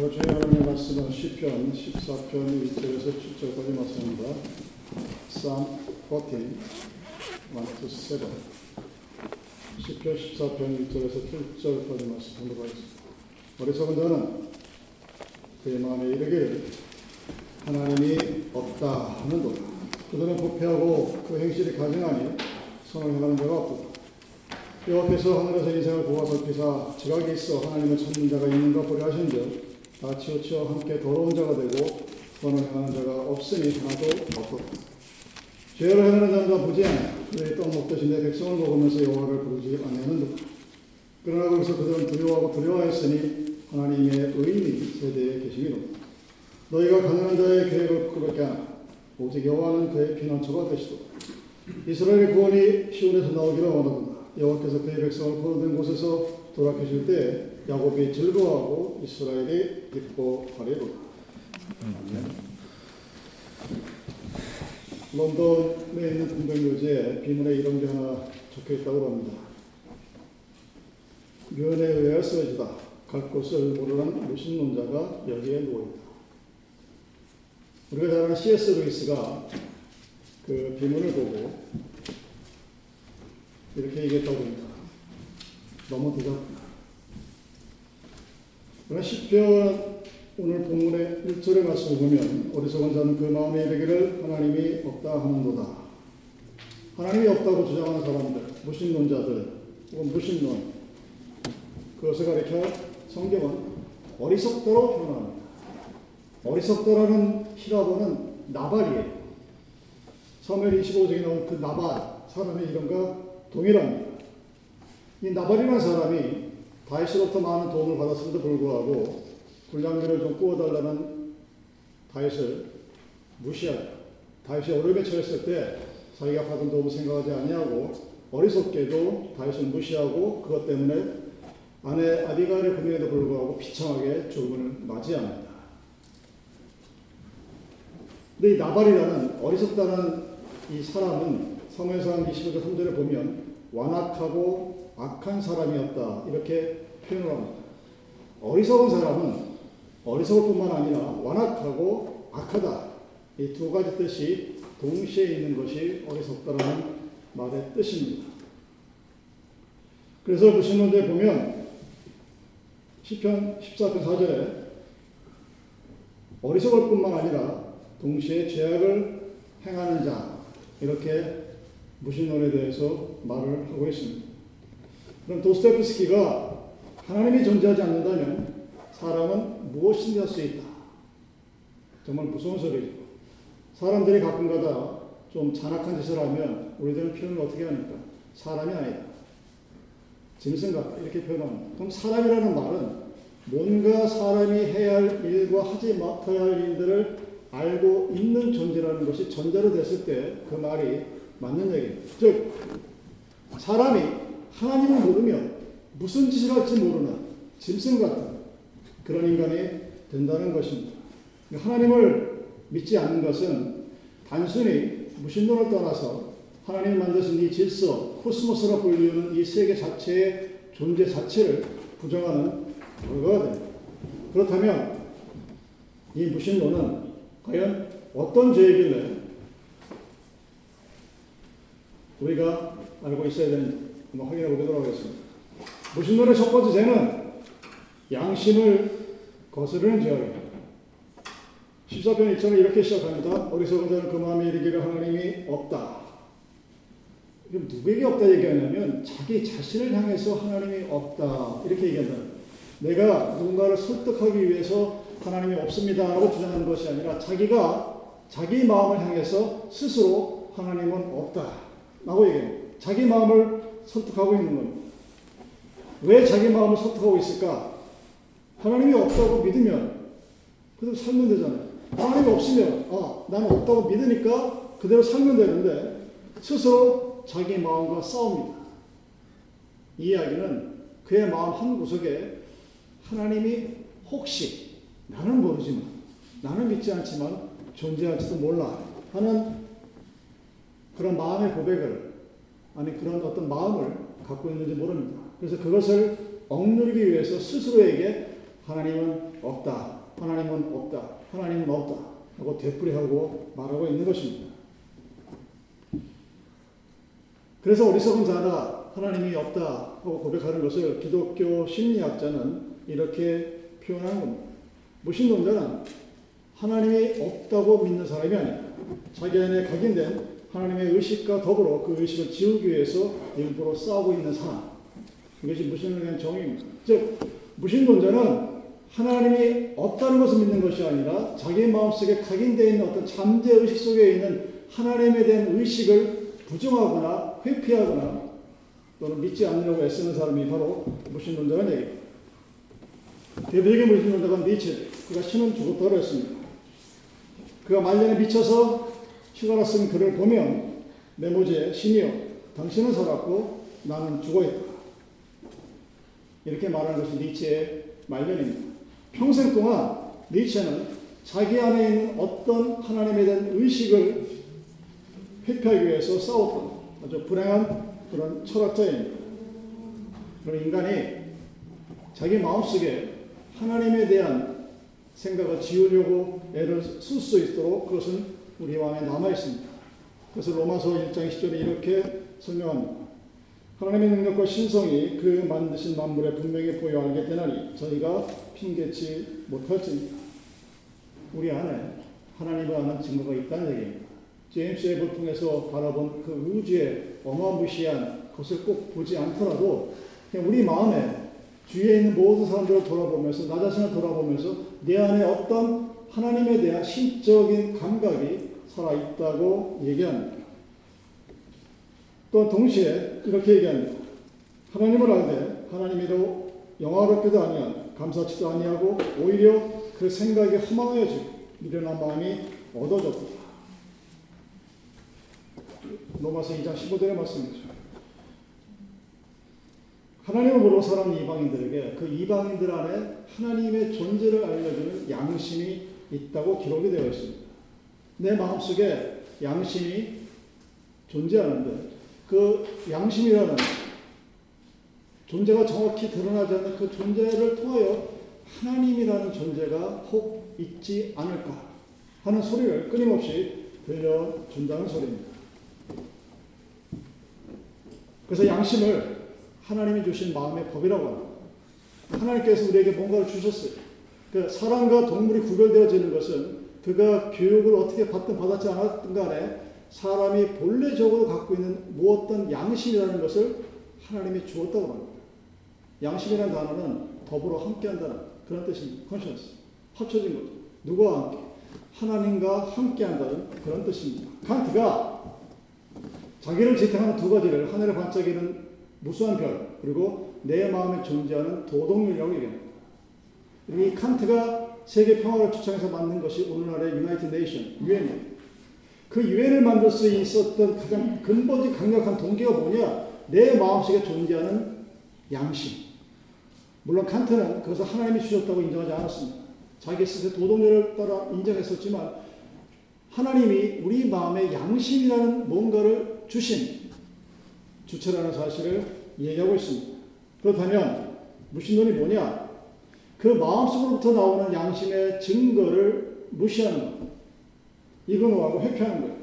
그 주의 하나님의 말씀은 시편 14편 1절에서 7절까지 말씀입니다. Psalm 14, 1 to 7. 시편 14편 1절에서 7절까지 말씀 보도록 하겠습니다. 어리석은 자는 그의 마음에 이르기를 하나님이 없다 하는도다. 그들은 부패하고 그 행실이 가증하니 선을 행하는 자가 없도다. 여호와께서 하늘에서 인생을 보아 살피사 지각이 있어 하나님을 찾는 자가 있는가 보려 하신즉 다 치우쳐 함께 더러운 자가 되고 선을 행하는 자가 없으니 하나도 없도다. 죄를 행하는 자는 다 무지하냐 그의 떡 먹듯이 내 백성을 먹으면서 여호와를 부르지 아니하는도다. 그러나 거기서 그들은 두려워하고 두려워하였으니 하나님의 의인이 세대에 계시기로다. 너희가 가난한 자의 계획을 꾸볍게 하나 오직 여호와는 그의 피난처가 되시도다. 이스라엘의 구원이 시온에서 나오기를 원하도다. 여호와께서 그의 백성을 포로된 곳에서 돌아계실 때 야곱이 즐거워하고 이스라엘이 기뻐하리로다. 아멘. 런던에 있는 공동묘지에 비문에 이런 게 하나 적혀 있다고 합니다. 묘연에 의하여 쓰여지다. 갈 곳을 모르는 무신론자가 여기에 누워있다. 우리가 잘 아는 C.S. 루이스가 그 비문을 보고 이렇게 얘기했다고 합니다. 너무 대답다. 그러나 시편 오늘 본문의 1절의 말씀을 보면 어리석은 자는 그 마음에 이르기를 하나님이 없다 하는도다. 하나님이 없다고 주장하는 사람들, 무신론자들, 혹은 무신론, 그것을 가리켜 성경은 어리석다로 표현합니다. 어리석다라는 히라보는 나발이에요. 사무엘 25장에 나온 그 나발, 사람의 이름과 동일합니다. 이 나발이라는 사람이 다윗으로부터 많은 도움을 받았음에도 불구하고 군량미를 좀 구워달라는 다윗을 무시하고 다윗이 어려움에 처했을 때 자기가 받은 도움을 생각하지 아니하고 어리석게도 다윗을 무시하고 그것 때문에 아내 아비가일의 군명에도 불구하고 비참하게 죽음을 맞이합니다. 근데 이 나발이라는 어리석다는 이 사람은 성에서한 25절 3절에 보면 완악하고 악한 사람이었다 이렇게 표현을 합니다. 어리석은 사람은 어리석을 뿐만 아니라 완악하고 악하다 이 두 가지 뜻이 동시에 있는 것이 어리석다라는 말의 뜻입니다. 그래서 무신론자에 보면 시편 14편 4절에 어리석을 뿐만 아니라 동시에 죄악을 행하는 자 이렇게 무신론에 대해서 말을 하고 있습니다. 그럼 도스토옙스키가 하나님이 존재하지 않는다면 사람은 무엇인지 할 수 있다. 정말 무서운 소리죠. 사람들이 가끔가다 좀 잔악한 짓을 하면 우리들은 표현을 어떻게 하니까 사람이 아니다. 짐승 같다. 이렇게 표현합니다. 그럼 사람이라는 말은 뭔가 사람이 해야 할 일과 하지 못해야 할 일들을 알고 있는 존재라는 것이 전제로 됐을 때 그 말이 맞는 얘기입니다. 즉, 사람이 하나님을 모르면 무슨 짓을 할지 모르는 짐승 같은 그런 인간이 된다는 것입니다. 하나님을 믿지 않는 것은 단순히 무신론을 떠나서 하나님이 만드신 이 질서, 코스모스라 불리우는 이 세계 자체의 존재 자체를 부정하는 결과가 됩니다. 그렇다면 이 무신론은 과연 어떤 죄이길래 우리가 알고 있어야 되는지 한번 확인해 보도록 하겠습니다. 무신론의 첫 번째 죄는 양심을 거스르는 죄입니다. 14편 1절은 이렇게 시작합니다. 어리석은 자는 그 마음에 이르기를 하나님이 없다. 누구에게 없다 얘기하냐면 자기 자신을 향해서 하나님이 없다 이렇게 얘기한다. 내가 누군가를 설득하기 위해서 하나님이 없습니다라고 주장하는 것이 아니라 자기가 자기 마음을 향해서 스스로 하나님은 없다라고 얘기해요. 자기 마음을 설득하고 있는 겁니다. 왜 자기 마음을 설득하고 있을까? 하나님이 없다고 믿으면 그대로 살면 되잖아요. 하나님이 없으면 아 나는 없다고 믿으니까 그대로 살면 되는데 스스로 자기 마음과 싸웁니다. 이 이야기는 그의 마음 한 구석에 하나님이 혹시 나는 모르지만 나는 믿지 않지만 존재할지도 몰라 하는 그런 마음의 고백을 아니 그런 어떤 마음을 갖고 있는지 모릅니다. 그래서 그것을 억누르기 위해서 스스로에게 하나님은 없다. 세상은 없다. 하나님은 없다. 하고 되풀이하고 말하고 있는 것입니다. 그래서 어리석은 자가 하나님이 없다 하고 고백하는 것을 기독교 심리학자는 이렇게 표현하는 겁니다. 무신론자는 하나님이 없다고 믿는 사람이 아니라 자기 안에 각인된 하나님의 의식과 더불어 그 의식을 지우기 위해서 일부러 싸우고 있는 사람. 이것이 무신론에 대한 정의입니다. 즉, 무신론자는 하나님이 없다는 것을 믿는 것이 아니라 자기 마음속에 각인되어 있는 어떤 잠재 의식 속에 있는 하나님에 대한 의식을 부정하거나 회피하거나 또는 믿지 않으려고 애쓰는 사람이 바로 무신론자가 얘기입니다. 대표적인 무신론자가 니체, 그가 신은 죽었다고 했습니다. 그가 말년에 미쳐서 휴가라 쓴 글을 보면 메모지에 신이여 당신은 살았고 나는 죽어있다. 이렇게 말하는 것이 니체의 말년입니다. 평생 동안 니체는 자기 안에 있는 어떤 하나님에 대한 의식을 회피하기 위해서 싸웠던 아주 불행한 그런 철학자입니다. 그런 인간이 자기 마음속에 하나님에 대한 생각을 지우려고 애를 쓸 수 있도록 그것은 우리 마음에 남아 있습니다. 그래서 로마서 1장 10절에 이렇게 설명합니다. 하나님의 능력과 신성이 그 만드신 만물에 분명히 보여 알게 되나니 저희가 핑계치 못할지니 우리 안에 하나님을 아는 증거가 있다는 얘기입니다. 제임스 웹을 통해서 바라본 그 우주의 어마무시한 것을 꼭 보지 않더라도 그냥 우리 마음에 주위에 있는 모든 사람들을 돌아보면서 나 자신을 돌아보면서 내 안에 어떤 하나님에 대한 신적인 감각이 살아있다고 얘기합니다. 또 동시에 이렇게 얘기합니다. 하나님을 알되 하나님이도 영화롭게도 아니한 감사치도 아니하고 오히려 그 생각이 허망해지고 미련한 마음이 얻어졌다. 로마서 2장 15절의 말씀이죠. 하나님을 모르고 살아는 이방인들에게 그 이방인들 안에 하나님의 존재를 알려주는 양심이 있다고 기록이 되어 있습니다. 내 마음속에 양심이 존재하는데 그 양심이라는 존재가 정확히 드러나지 않는 그 존재를 통하여 하나님이라는 존재가 혹 있지 않을까 하는 소리를 끊임없이 들려준다는 소리입니다. 그래서 양심을 하나님이 주신 마음의 법이라고 합니다. 하나님께서 우리에게 뭔가를 주셨어요. 그 사람과 동물이 구별되어지는 것은 그가 교육을 어떻게 받든 받았지 않았든 간에 사람이 본래적으로 갖고 있는 무엇든 양심이라는 것을 하나님이 주었다고 합니다. 양심이라는 단어는 더불어 함께한다는 그런 뜻입니다. 컨셔스. 합쳐진 거죠. 누구와 함께? 하나님과 함께한다는 그런 뜻입니다. 칸트가 자기를 지탱하는 두 가지를 하늘에 반짝이는 무수한 별 그리고 내 마음에 존재하는 도덕률이라고 얘기합니다. 이 칸트가 세계 평화를 주창해서 만든 것이 오늘날의 유나이티드 네이션 유엔이에요. 그 유엔을 만들 수 있었던 가장 근본적 강력한 동기가 뭐냐? 내 마음속에 존재하는 양심. 물론 칸트는 그것을 하나님이 주셨다고 인정하지 않았습니다. 자기 스스로 도덕률을 따라 인정했었지만 하나님이 우리 마음에 양심이라는 뭔가를 주신 주체라는 사실을 얘기하고 있습니다. 그렇다면 무신론이 뭐냐? 그 마음속으로부터 나오는 양심의 증거를 무시하는 것. ignore하고 회피하는 거예요.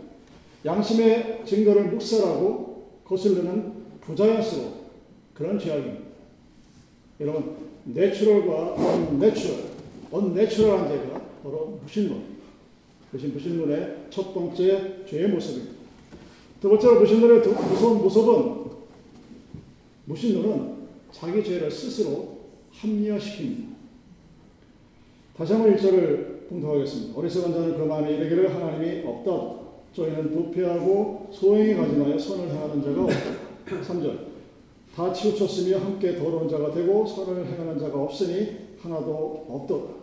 양심의 증거를 묵살하고 거슬르는 부자연스러운 그런 죄악입니다. 여러분, natural과 unnatural, unnatural한 죄가 바로 무신론. 그것이 무신론의 첫 번째 죄의 모습입니다. 두 번째로 무신론의 무서운 모습은 무신론은 자기 죄를 스스로 합리화시킵니다. 다시 한번 1절을 봉독하겠습니다. 어리석은 자는 그 마음에 이르기를 하나님이 없다. 저희는 부패하고 소행이 가진하여 선을 행하는 자가 없다. 3절 다 치우쳤으며 함께 더러운 자가 되고 선을 행하는 자가 없으니 하나도 없도다.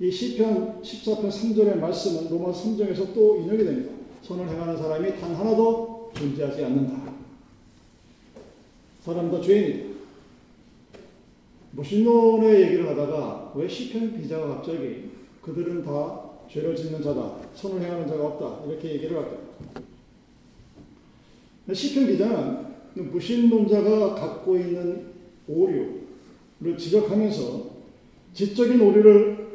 이 시편 14편 3절의 말씀은 로마 3장에서 또 인용이 됩니다. 선을 행하는 사람이 단 하나도 존재하지 않는다. 사람 다 죄인이다. 무신론의 얘기를 하다가 왜 시편 기자가 갑자기 그들은 다 죄를 짓는 자다, 선을 행하는 자가 없다 이렇게 얘기를 할까? 시편 기자는 무신론자가 갖고 있는 오류를 지적하면서 지적인 오류를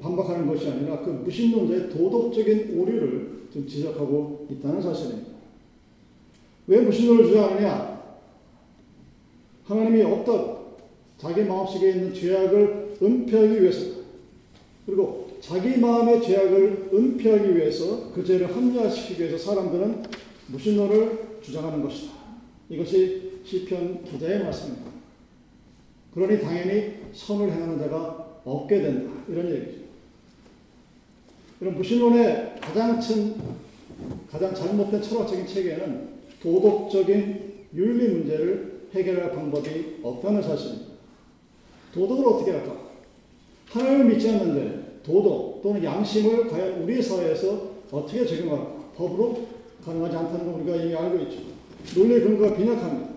반박하는 것이 아니라 그 무신론자의 도덕적인 오류를 좀 지적하고 있다는 사실입니다. 왜 무신론을 주장하느냐? 하나님이 어떤 자기 마음속에 있는 죄악을 은폐하기 위해서 그리고 자기 마음의 죄악을 은폐하기 위해서 그 죄를 합리화시키기 위해서 사람들은 무신론을 주장하는 것이다. 이것이 시편 기자의 말씀입니다. 그러니 당연히 선을 행하는 자가 없게 된다. 이런 얘기죠. 그럼 무신론의 가장 큰, 가장 잘못된 철학적인 체계는 도덕적인 윤리 문제를 해결할 방법이 없다는 사실입니다. 도덕을 어떻게 할까? 하나님을 믿지 않는데 도덕 또는 양심을 과연 우리 사회에서 어떻게 적용할까? 법으로 가능하지 않다는 걸 우리가 이미 알고 있죠. 논리 근거가 빈약합니다.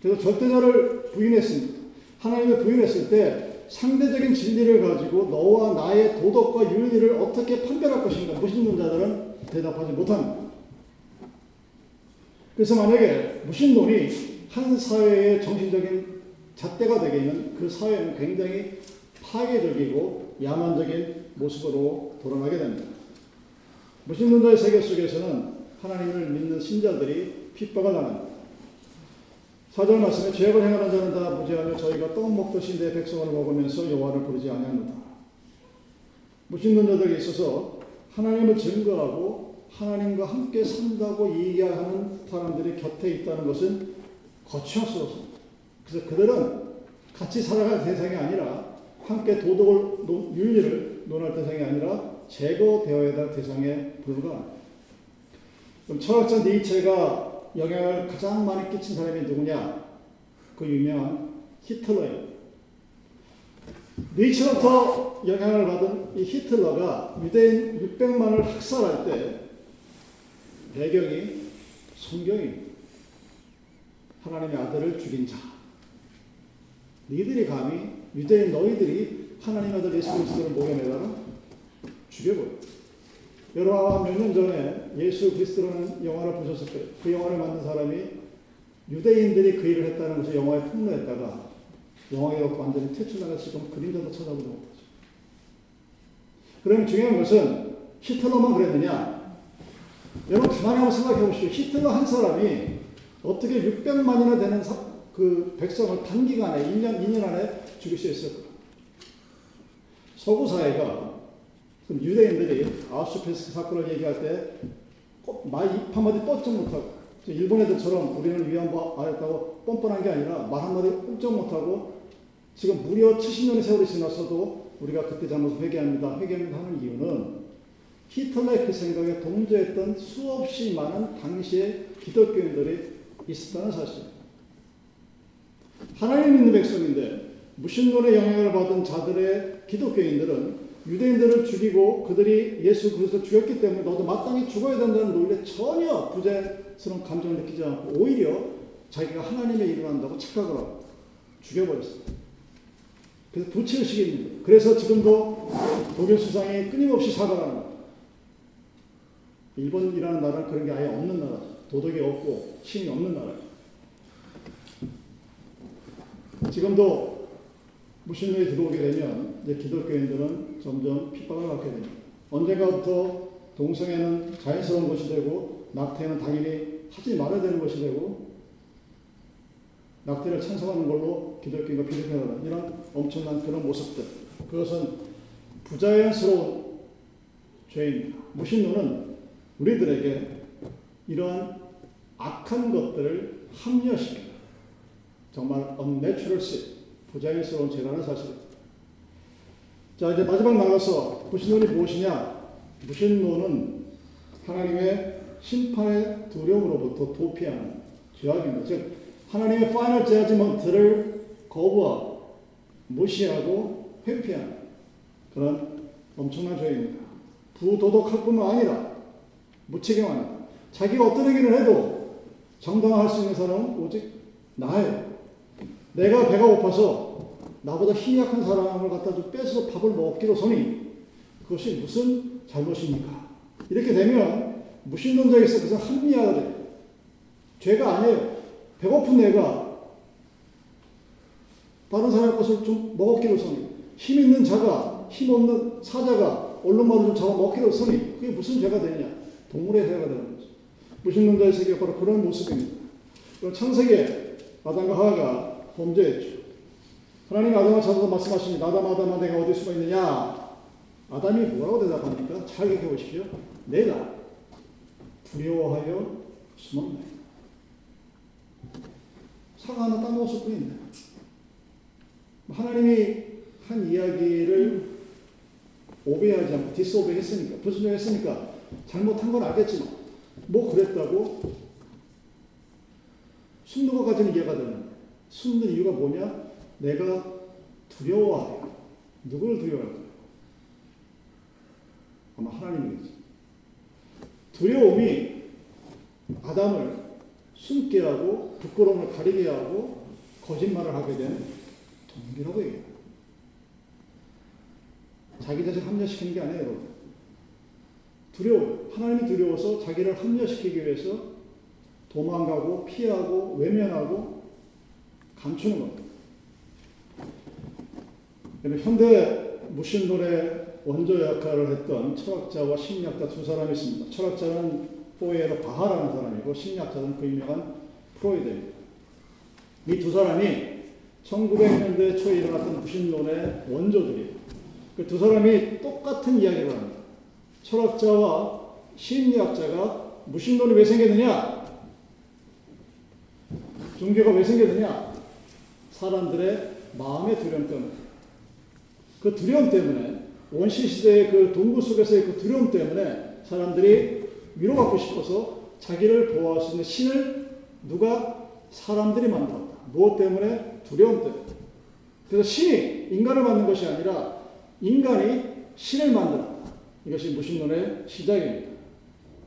그래서 절대자를 부인했습니다. 하나님을 부인했을 때 상대적인 진리를 가지고 너와 나의 도덕과 윤리를 어떻게 판별할 것인가 무신론자들은 대답하지 못합니다. 그래서 만약에 무신론이 한 사회의 정신적인 잣대가 되기에는 그 사회는 굉장히 파괴적이고 야만적인 모습으로 돌아가게 됩니다. 무신론자의 세계 속에서는 하나님을 믿는 신자들이 핍박을 당합니다. 사절 말씀에 죄악을 행하는 자는 다 무죄하며 저희가 떡 먹듯이 내 백성을 먹으면서 여호와를 부르지 아니하노다. 무신론자들에 있어서 하나님을 증거하고 하나님과 함께 산다고 얘기하는 사람들이 곁에 있다는 것은 거치할 수 없습니다. 그래서 그들은 같이 살아갈 대상이 아니라 함께 도덕을 윤리를 논할 대상이 아니라 제거되어야 될 대상에 불과합니다. 그럼 철학자 니체가 영향을 가장 많이 끼친 사람이 누구냐? 그 유명한 히틀러예요. 니처럼부터 영향을 받은 이 히틀러가 유대인 600만을 학살할 때 배경이 성경입니다. 하나님의 아들을 죽인 자. 니들이 감히 유대인 너희들이 하나님 아들 예수 그리스도를 목에매다가 죽여버려. 여러분 몇년 전에 예수 그리스도라는 영화를 보셨을 거예요. 그 영화를 만든 사람이 유대인들이 그 일을 했다는 것을 영화에 폭로했다가 영화에 완전히 퇴출나가 지금 그림자도 찾아보지 못하죠. 그럼 중요한 것은 히틀러만 그랬느냐? 여러분 가만히 한번 생각해 보십시오. 히틀러 한 사람이 어떻게 600만이나 되는 사, 그 백성을 단기간에 1년, 2년 안에 죽일 수 있을까? 서구 사회가 유대인들이 아우슈페스 사건을 얘기할 때말 한마디 뻗쩍 못하고 일본 애들처럼 우리는 위안부 안했다고 뻔뻔한 게 아니라 말 한마디 꼼짝 못하고 지금 무려 70년의 세월이 지났어도 우리가 그때 잘못 회개합니다. 회개합니다 하는 이유는 히틀러의 그 생각에 동조했던 수없이 많은 당시의 기독교인들이 있었다는 사실입니다. 하나님 믿는 백성인데 무신론의 영향을 받은 자들의 기독교인들은 유대인들을 죽이고 그들이 예수 그리스도 죽였기 때문에 너도 마땅히 죽어야 된다는 논리에 전혀 부재스러운 감정을 느끼지 않고 오히려 자기가 하나님의 일을 한다고 착각을 하고 죽여버렸습니다. 그래서 부채의식입니다. 그래서 지금도 독일 수상이 끊임없이 사과를 하는 거예요. 일본이라는 나라는 그런 게 아예 없는 나라죠. 도덕이 없고 신이 없는 나라예요. 지금도 무신론이 들어오게 되면 이제 기독교인들은 점점 핍박을 받게 됩니다. 언젠가부터 동성애는 자연스러운 것이 되고 낙태는 당연히 하지 말아야 되는 것이 되고 낙태를 찬성하는 걸로 기독교가 비롯하는 이런 엄청난 그런 모습들 그것은 부자연스러운 죄입니다. 무신론은 우리들에게 이러한 악한 것들을 합리화시킵니다. 정말 unnatural sin, 부자연스러운 죄라는 사실입니다. 자, 이제 마지막 나가서 무신론이 무엇이냐? 무신론은 하나님의 심판의 두려움으로부터 도피하는 죄악입니다. 즉, 하나님의 파이널 저지먼트를 거부하고 무시하고 회피하는 그런 엄청난 죄입니다. 부도덕할 뿐만 아니라 무책임합니다. 자기가 어떤 행위를 해도 정당화할 수 있는 사람은 오직 나예요. 내가 배가 고파서 나보다 힘이 약한 사람을 갖다 좀 뺏어서 밥을 먹기로 서니 그것이 무슨 잘못입니까? 이렇게 되면 무신론자에서 그것은 합리화가 돼요. 죄가 아니에요. 배고픈 내가 다른 사람의 것을 좀 먹었기로 서니 힘 있는 자가 힘 없는 사자가 얼룩말을 좀 잡아먹기로 서니 그게 무슨 죄가 되냐? 동물의 죄가 되는 거죠. 무신론자의 세계가 바로 그런 모습입니다. 창세기에 아담과 하와가 범죄했죠. 하나님 아담을 찾아서 말씀하시니 아담 아담아 내가 어디 숨어 있느냐? 아담이 뭐라고 대답합니까? 잘 기억해 보십시오. 내가 두려워하여 숨었네. 사과 하나 따먹었을 뿐인데. 하나님이 한 이야기를 오베하지 않고 디스오베 했으니까, 불순종했으니까 잘못한 건 알겠지만, 뭐 그랬다고 숨는 것까지는 이해가 되는데, 숨는 이유가 뭐냐? 내가 두려워하요. 누구를 두려워할까요? 아마 하나님이겠죠. 두려움이 아담을 숨게 하고 부끄러움을 가리게 하고 거짓말을 하게 된 동기라고 해요. 자기 자신 합리시키는 게 아니에요, 여러분. 두려워. 하나님이 두려워서 자기를 합리시키기 위해서 도망가고 피하고 외면하고 감추는 겁니다. 현대 무신론의 원조 역할을 했던 철학자와 심리학자 두 사람이 있습니다. 철학자는 포에로 바하라는 사람이고 심리학자는 그 유명한 프로이드입니다. 이 두 사람이 1900년대 초에 일어났던 무신론의 원조들이에요. 그 두 사람이 똑같은 이야기를 합니다. 철학자와 심리학자가 무신론이 왜 생겼느냐? 종교가 왜 생겼느냐? 사람들의 마음의 두려움 때문에. 그 두려움 때문에 원시 시대의 그 동부 속에서의 그 두려움 때문에 사람들이 위로받고 싶어서 자기를 보호할 수 있는 신을 누가 사람들이 만들었다. 무엇 때문에? 두려움 때문에. 그래서 신이 인간을 만든 것이 아니라 인간이 신을 만들었다. 이것이 무신론의 시작입니다.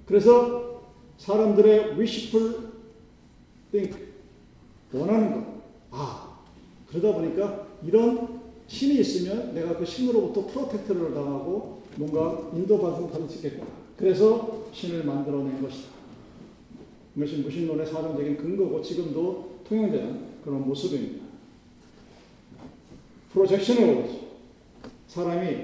그래서 사람들의 wishful think, 원하는 것. 아, 그러다 보니까 이런 신이 있으면 내가 그 신으로부터 프로텍트를 당하고 뭔가 인도받음 받을 수 있겠구나. 그래서 신을 만들어낸 것이다. 이것이 무신론의 사전적인 근거고 지금도 통용되는 그런 모습입니다. 프로젝션을. 사람이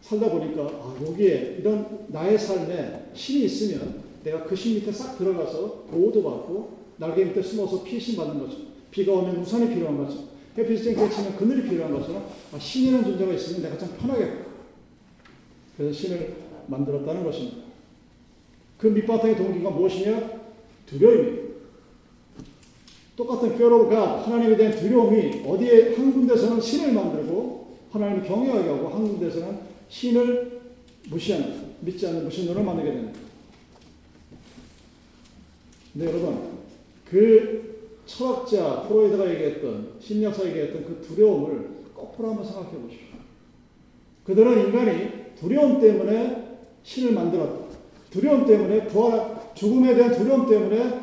살다 보니까 아, 여기에 이런 나의 삶에 신이 있으면 내가 그 신 밑에 싹 들어가서 보호도 받고 날개 밑에 숨어서 피신 받는 거죠. 비가 오면 우산이 필요한 거죠. 햇빛이 쨍쨍 치면 그늘이 필요한 것처럼 아, 신이라는 존재가 있으면 내가 참 편하겠다. 그래서 신을 만들었다는 것입니다. 그 밑바탕의 동기가 무엇이냐? 두려움입니다. 똑같은 God, 하나님에 대한 두려움이 어디에 한 군데서는 신을 만들고 하나님을 경외하게 하고 한 군데서는 신을 무시하는, 믿지 않는 무신론을 만들게 됩니다. 근데 여러분, 그 철학자 프로이드가 얘기했던 심리학자 얘기했던 그 두려움을 거꾸로 한번 생각해 보십시오. 그들은 인간이 두려움 때문에 신을 만들었다. 두려움 때문에 부활, 죽음에 대한 두려움 때문에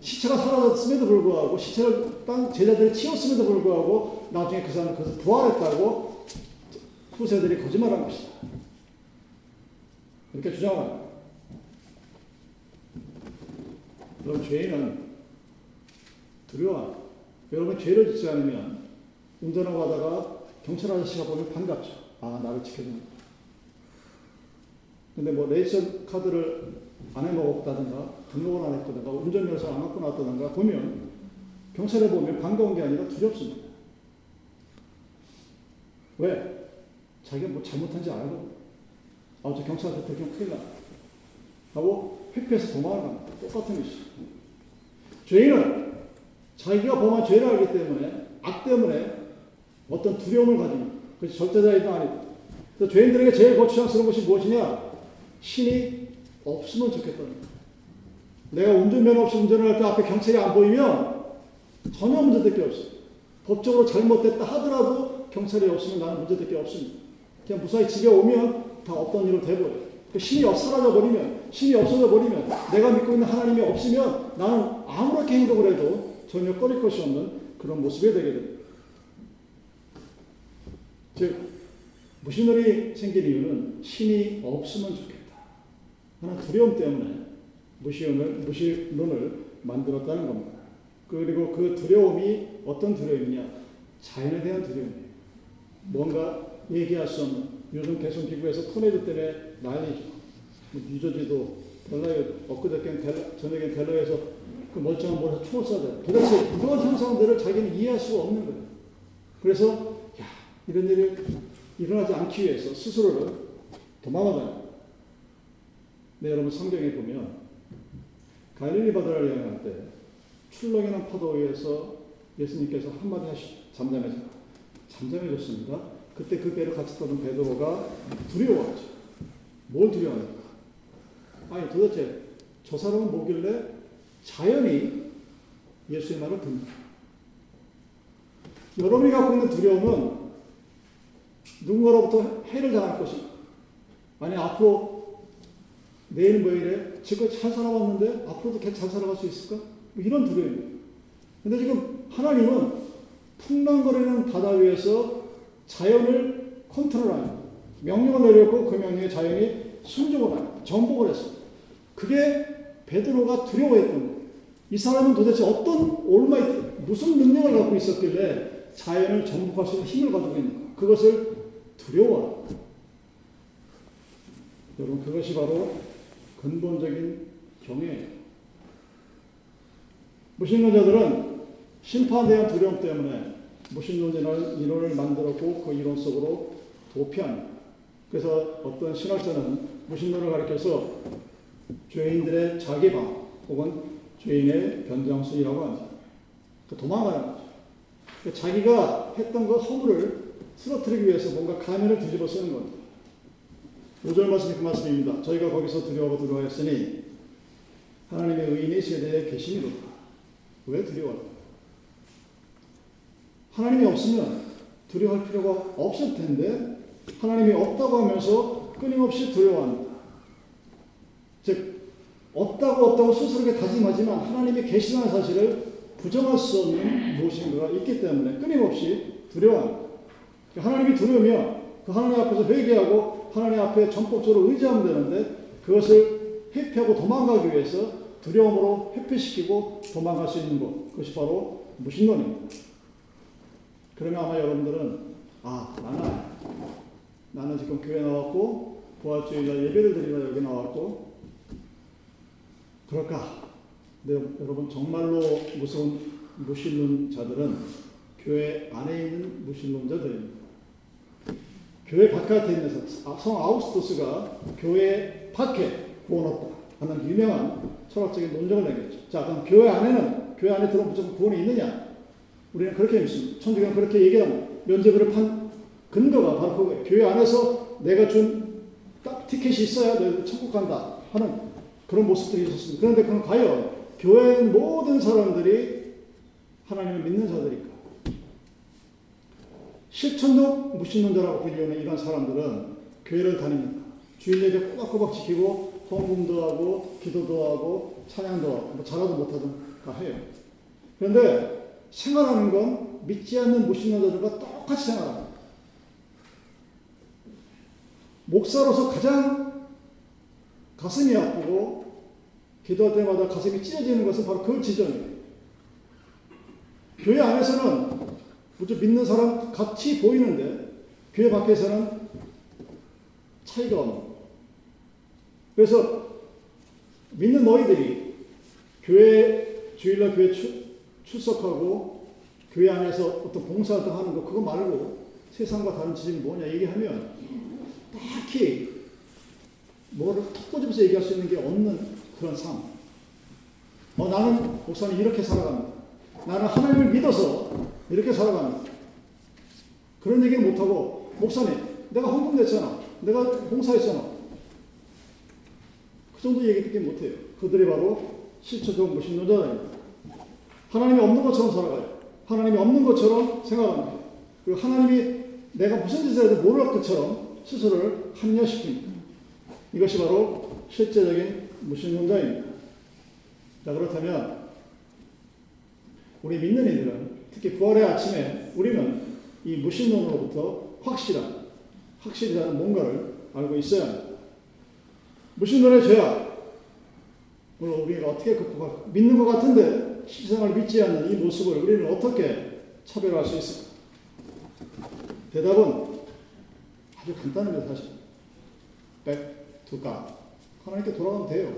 시체가 사라졌음에도 불구하고 시체를 땅 제자들이 치웠음에도 불구하고 나중에 그 사람은 그것을 부활했다고 후세들이 거짓말한 것이다. 이렇게 주장합니다. 그럼 죄인은 두려워. 여러분 죄를 짓지 않으면 운전하고 가다가 경찰 아저씨가 보면 반갑죠. 아 나를 지켜주는. 근데 뭐 ration 카드를 안 해먹었다든가 등록을 안 했다든가 운전면허를 안 갖고 나왔다든가 보면 경찰에 보면 반가운 게 아니라 두렵습니다. 왜? 자기가 뭐 잘못한지 알고 아 저 경찰한테 들키면 큰일 나 하고 회피해서 도망을 갑니다. 똑같은 것이죠. 죄인은 자기가 범한 죄를 알기 때문에 악 때문에 어떤 두려움을 가집니다. 그것이 절대자이도 아니다. 그래서 죄인들에게 제일 거추장스러운 것이 무엇이냐? 신이 없으면 좋겠다는 거예요. 내가 운전면허 없이 운전을 할 때 앞에 경찰이 안 보이면 전혀 문제될 게 없어요. 법적으로 잘못됐다 하더라도 경찰이 없으면 나는 문제될 게 없습니다. 그냥 무사히 집에 오면 다 없던 일을 돼버려요. 그 신이 사라져 버리면, 신이 없어져 버리면, 내가 믿고 있는 하나님이 없으면 나는 아무렇게 행동을 해도 전혀 꺼릴 것이 없는 그런 모습이 되게 됩니다. 즉, 무신론이 생긴 이유는 신이 없으면 좋겠다. 하나 두려움 때문에 무신론을, 무신론을 만들었다는 겁니다. 그리고 그 두려움이 어떤 두려움이냐? 자연에 대한 두려움이에요. 뭔가 얘기할 수 없는 요즘 개성기구에서 토네이도 때문에 난리죠. 뭐 뉴저지도 델라에 엊그저께 델라, 저녁에 델라에서 그 멀쩡한 몰에서 총을 쏴대. 도대체 이런 현상들을 자기는 이해할 수가 없는 거예요. 그래서 야 이런 일이 일어나지 않기 위해서 스스로를 도망가다. 네, 여러분 성경에 보면 갈릴리 바다를 여행할 때 출렁이는 파도 위에서 예수님께서 한마디 하시 잠잠해져 잠잠해졌습니다. 그때 그 배를 같이 타던 베드로가 두려워하죠. 뭘 두려워합니까? 아니 도대체 저 사람은 뭐길래 자연히 예수의 말을 듣는다. 여러분이 갖고 있는 두려움은 누군가로부터 해를 당할 것이 아니 앞으로 내일 뭐 이래 지금 잘 살아왔는데 앞으로도 잘 살아갈 수 있을까? 뭐 이런 두려움이에요. 근데 지금 하나님은 풍랑거리는 바다 위에서 자연을 컨트롤하는 명령을 내렸고 그 명령에 자연이 순종을 하는 정복을 했습니다. 그게 베드로가 두려워했던 거예요. 이 사람은 도대체 어떤 올마이트 무슨 능력을 갖고 있었길래 자연을 정복할 수 있는 힘을 가지고 있는가? 그것을 두려워하는 여러분 그것이 바로 근본적인 경외예요. 무신론자들은 심판에 대한 두려움 때문에 무신론자는 이론을 만들었고 그 이론 속으로 도피합니다. 그래서 어떤 신학자는 무신론을 가리켜서 죄인들의 자기방 혹은 죄인의 변장수이라고 합니다. 그 도망가는 거죠. 그 자기가 했던 그 허물을 쓰러뜨리기 위해서 뭔가 가면을 뒤집어 쓰는 겁니다. 5절 말씀이 그 말씀입니다. 저희가 거기서 두려워하고 두려워했으니 하나님의 의인이 세대에 계시니로다. 왜 두려워할까? 하나님이 없으면 두려워할 필요가 없을 텐데 하나님이 없다고 하면서 끊임없이 두려워합니다. 즉 없다고 없다고 스스로에게 다짐하지만 하나님이 계시다는 사실을 부정할 수 없는 무엇인가가 있기 때문에 끊임없이 두려워합니다. 하나님이 두려우면 그 하나님 앞에서 회개하고 하나님 앞에 전폭적으로 의지하면 되는데 그것을 회피하고 도망가기 위해서 두려움으로 회피시키고 도망갈 수 있는 것 그것이 바로 무신론입니다. 그러면 아마 여러분들은 아 나는 나는 지금 교회 나왔고 부활주의자 예배를 드리러 여기 나왔고 그럴까? 네, 여러분 정말로 무서운 무신론자들은 교회 안에 있는 무신론자들입니다. 교회 바깥에 있는 아, 성 아우스토스가 교회 밖에 구원 없다 하는 유명한 철학적인 논정을 내겠죠. 자, 그럼 교회 안에는 교회 안에 들어온 무조건 구원이 있느냐? 우리는 그렇게 믿습니다. 천주교는 그렇게 얘기합니다. 면죄부를 판 근거가 바로 그거예요. 교회 안에서 내가 준 딱 티켓이 있어야 너 천국 간다 하는 그런 모습들이 있었습니다. 그런데 그럼 과연 교회 모든 사람들이 하나님을 믿는 자들일까? 실천적 무신론자라고 불리는 이런 사람들은 교회를 다닙니다. 주일 예배 꼬박꼬박 지키고 헌금도 하고 기도도 하고 찬양도 하고 뭐 잘하도 못하든 다 해요. 그런데 생활하는 건 믿지 않는 무신론자들과 똑같이 생활합니다. 목사로서 가장 가슴이 아프고 기도할 때마다 가슴이 찢어지는 것은 바로 그 지점이에요. 교회 안에서는 무조 믿는 사람 같이 보이는데 교회 밖에서는 차이가 없는 그래서 믿는 너희들이 교회 주일날 교회 출, 출석하고 교회 안에서 어떤 봉사활동 하는 거 그거 말고 세상과 다른 지점이 뭐냐 얘기하면 딱히 뭐를 턱 꼬집어서 얘기할 수 있는 게 없는 그런 삶. 어, 나는 목사님 이렇게 살아갑니다. 나는 하나님을 믿어서 이렇게 살아갑니다. 그런 얘기는 못하고, 목사님, 내가 헌금 냈잖아. 내가 봉사했잖아. 그 정도 얘기밖에 못해요. 그들이 바로 실체적 무신론자입니다. 하나님이 없는 것처럼 살아가요. 하나님이 없는 것처럼 생각합니다. 그리고 하나님이 내가 무슨 짓을 해도 모를 것처럼 스스로를 합리화시킵니다. 이것이 바로 실제적인 무신론자입니다. 자, 그렇다면 우리 믿는 이들은 특히 부활의 아침에 우리는 이 무신론으로부터 확실한, 확실이라는 뭔가를 알고 있어야 합니다. 무신론의 죄악, 물론 우리가 어떻게 극복할까? 믿는 것 같은데 실생활을 믿지 않는 이 모습을 우리는 어떻게 차별할 수 있을까? 대답은 아주 간단합니다, 사실. back to God. 하나님께 돌아가면 돼요.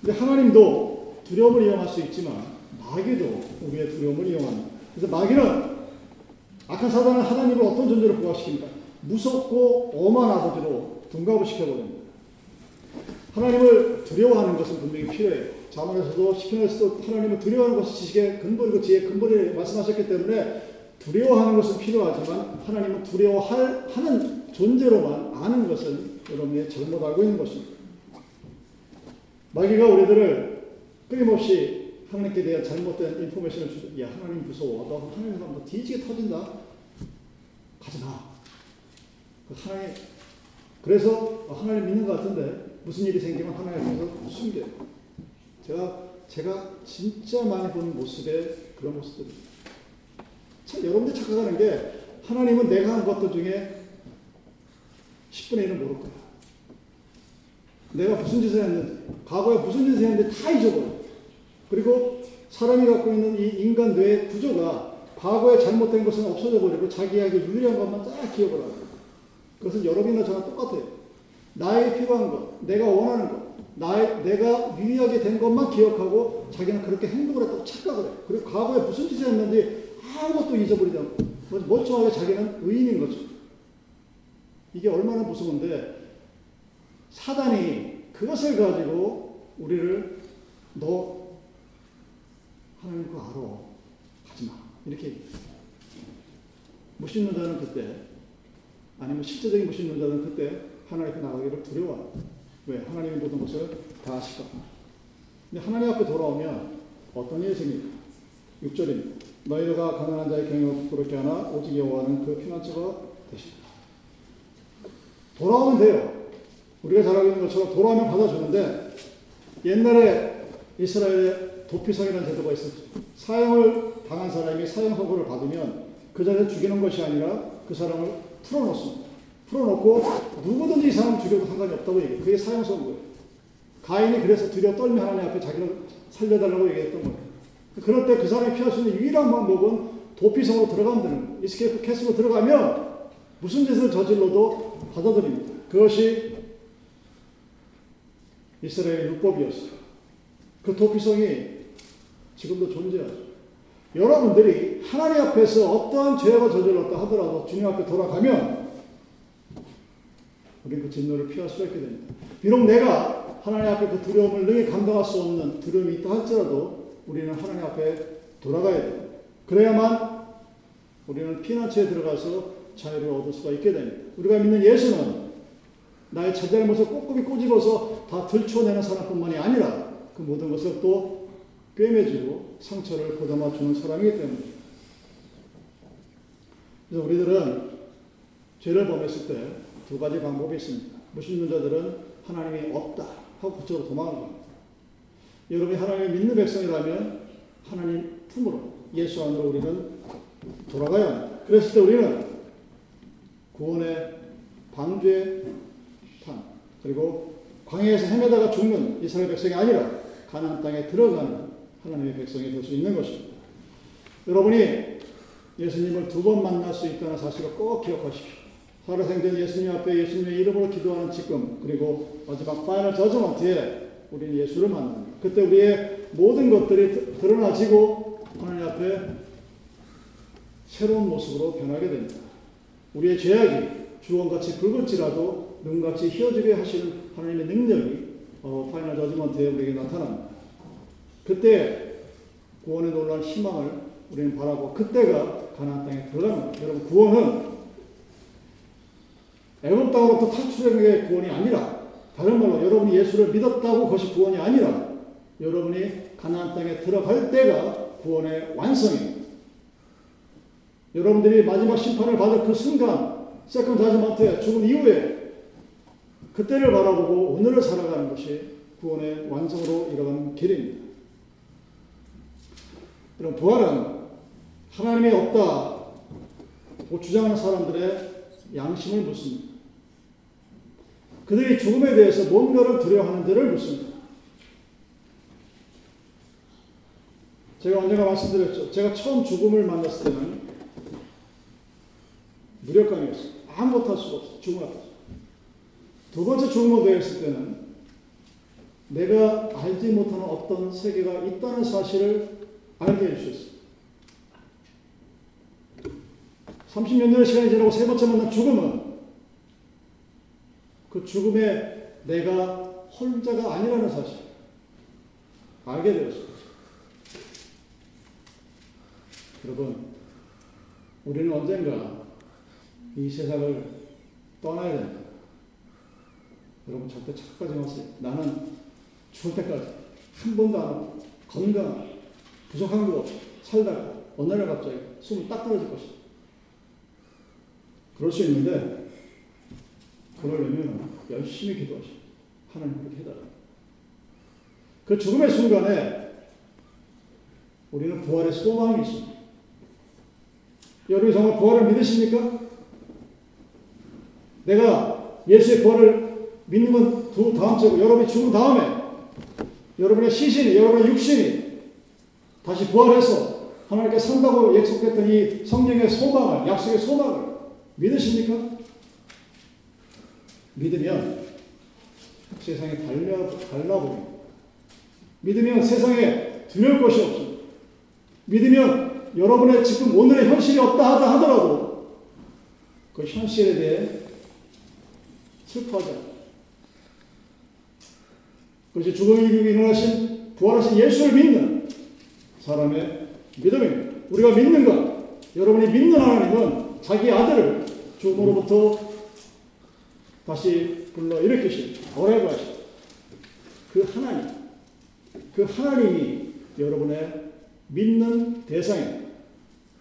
근데 하나님도 두려움을 이용할 수 있지만 마귀도 우리의 두려움을 이용합니다. 그래서 마귀는 악한 사단은 하나님을 어떤 존재로 부각시킵니까? 무섭고 엄한 아버지로 둔갑을 시켜버립니다. 하나님을 두려워하는 것은 분명히 필요해요. 자문에서도 시편에서도 하나님을 두려워하는 것이 지식의 근본이고 지혜의 근본이 말씀하셨기 때문에 두려워하는 것은 필요하지만 하나님은 두려워할 하는 존재로만 아는 것은 여러분이 잘못 알고 있는 것입니다. 마귀가 우리들을 끊임없이 하나님께 대한 잘못된 인포메이션을 주죠. 야 하나님 무서워. 너 하나님 너 뒤지게 터진다. 가지 마. 그 하나님 그래서 하나님 믿는 것 같은데 무슨 일이 생기면 하나님 앞에서 숨겨요. 제가 제가 진짜 많이 본 모습의 그런 모습들입니다. 참 여러분들 착각하는 게 하나님은 내가 한 것들 중에 10분의 1은 모를 거야. 내가 무슨 짓을 했는지, 과거에 무슨 짓을 했는지 다 잊어버려. 그리고 사람이 갖고 있는 이 인간 뇌의 구조가 과거에 잘못된 것은 없어져 버리고 자기에게 유리한 것만 딱 기억을 하고. 그것은 여러분이나 저나 똑같아요. 나에게 필요한 것, 내가 원하는 것, 나의, 내가 유리하게 된 것만 기억하고 자기는 그렇게 행동을 했다고 착각을 해. 그리고 과거에 무슨 짓을 했는지 아무것도 잊어버리지 않고 멀쩡하게 자기는 의인인 거죠. 이게 얼마나 무서운데 사단이 그것을 가지고 우리를 너 하나님 그거 알아. 가지 마. 이렇게 무신는 자는 그때 아니면 실제적인 무신는 자는 그때 하나님 앞에 나가기를 두려워. 왜? 하나님이 모든 것을 다 아실까? 근데 하나님 앞에 돌아오면 어떤 일이 생깁니까? 6절입니다. 너희가 가난한 자의 경영을 부끄럽게 하나 오직 여호와는 그 피난처가 되신다. 돌아오면 돼요. 우리가 잘 알고 있는 것처럼 돌아오면 받아주는데 옛날에 이스라엘에 도피성이라는 제도가 있었죠. 사형을 당한 사람이 사형 선고를 받으면 그 자리에 죽이는 것이 아니라 그 사람을 풀어놓습니다. 풀어놓고 누구든지 이 사람 죽여도 상관이 없다고 얘기해요. 그게 사형 선고예요. 가인이 그래서 두려 떨며 하나님 앞에 자기를 살려달라고 얘기했던 거예요. 그럴 때 그 사람이 피할 수 있는 유일한 방법은 도피성으로 들어가면 되는 거예요. 이스케이프 캐스로 들어가면 무슨 짓을 저질러도 받아들입니다. 그것이 이스라엘 율법이었어요. 그 도피성이 지금도 존재하죠. 여러분들이 하나님 앞에서 어떠한 죄가 저질렀다 하더라도 주님 앞에 돌아가면 우리 그 진노를 피할 수 있게 됩니다. 비록 내가 하나님 앞에 그 두려움을 능히 감당할 수 없는 두려움이 있다 할지라도 우리는 하나님 앞에 돌아가야 돼요. 그래야만 우리는 피난처에 들어가서 자유를 얻을 수가 있게 됩니다. 우리가 믿는 예수는 나의 잘못을 꼼꼼히 꼬집어서 다 들춰내는 사람뿐만이 아니라 그 모든 것을 또 꿰매주고 상처를 보담아 주는 사람이기 때문입니다. 그래서 우리들은 죄를 범했을 때 두 가지 방법이 있습니다. 무신론 자들은 하나님이 없다 하고 그쪽으로 도망가는 겁니다. 여러분이 하나님을 믿는 백성이라면 하나님 품으로 예수 안으로 우리는 돌아가야 합니다. 그랬을 때 우리는 구원의 판 그리고 광야에서 헤매다가 죽는 이스라엘 백성이 아니라 가나안 땅에 들어가는 하나님의 백성이 될 수 있는 것입니다. 여러분이 예수님을 두 번 만날 수 있다는 사실을 꼭 기억하십시오. 살아생전 예수님 앞에 예수님의 이름으로 기도하는 지금 그리고 마지막 final judgment에 우리는 예수를 만납니다. 그때 우리의 모든 것들이 드러나지고 하나님 앞에 새로운 모습으로 변하게 됩니다. 우리의 죄악이 주홍같이 붉을지라도 눈같이 희어지게 하시는 하나님의 능력이 어, final judgment에 우리에게 나타납니다. 그때 구원의 놀라운 희망을 우리는 바라고 그때가 가나안 땅에 들어갑니다. 여러분 구원은 애굽 땅으로부터 탈출하는 게 구원이 아니라 다른 말로 여러분이 예수를 믿었다고 그것이 구원이 아니라 여러분이 가나안 땅에 들어갈 때가 구원의 완성입니다. 여러분들이 마지막 심판을 받을 그 순간 세컨 자지먼트에 죽은 이후에 그때를 바라보고 오늘을 살아가는 것이 구원의 완성으로 이뤄가는 길입니다. 이런 부활은 하나님이 없다고 주장하는 사람들의 양심을 묻습니다. 그들이 죽음에 대해서 뭔가를 두려워하는지를 묻습니다. 제가 언젠가 말씀드렸죠. 제가 처음 죽음을 만났을 때는 무력감이었어요. 아무것도 할 수가 없어요. 죽음 앞에서. 두 번째 죽음으로 되었을 때는 내가 알지 못하는 어떤 세계가 있다는 사실을 알게 해주셨어요. 30년의 시간이 지나고 세 번째 만난 죽음은 그 죽음에 내가 혼자가 아니라는 사실 알게 되었습니다. 여러분, 우리는 언젠가 이 세상을 떠나야 된다. 여러분 절대 착각하지 마세요. 나는 죽을 때까지 한 번도 안 건강 부족한 거 살다가 어느 날 갑자기 숨이 딱 떨어질 것이다. 그럴 수 있는데 그러려면 열심히 기도하시고 하나님 그렇게 해달라. 그 죽음의 순간에 우리는 부활의 소망이 있습니다. 여러분이 정말 부활을 믿으십니까? 내가 예수의 부활을 믿는 건 두 다음 주고 여러분이 죽은 다음에 여러분의 시신이 여러분의 육신이 다시 부활해서 하나님께 산다고 약속했던 이 성령의 소망을 약속의 소망을 믿으십니까? 믿으면 세상에 달려 달라버립니다. 믿으면 세상에 두려울 것이 없습니다. 믿으면 여러분의 지금 오늘의 현실이 없다 하더라도 그 현실에 대해 않아요. 그것이 죽음을 이기고 일어나신 부활하신 예수를 믿는 사람의 믿음입니다. 우리가 믿는 것, 여러분이 믿는 하나님은 자기 아들을 죽음으로부터 다시 불러 일으키신 어레고 하신 그 하나님, 그 하나님이 여러분의 믿는 대상입니다.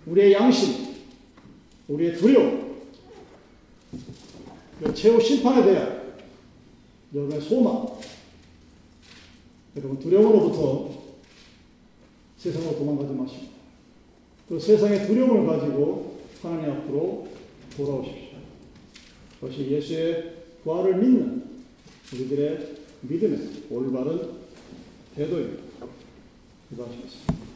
우리의 양심, 우리의 두려움, 그 최후 심판에 대한 여러분의 소망, 여러분 두려움으로부터 세상으로 도망가지 마십시오. 그 세상의 두려움을 가지고 하나님 앞으로 돌아오십시오. 그것이 예수의 부활을 믿는 우리들의 믿음의 올바른 태도입니다. 기도하시겠습니다.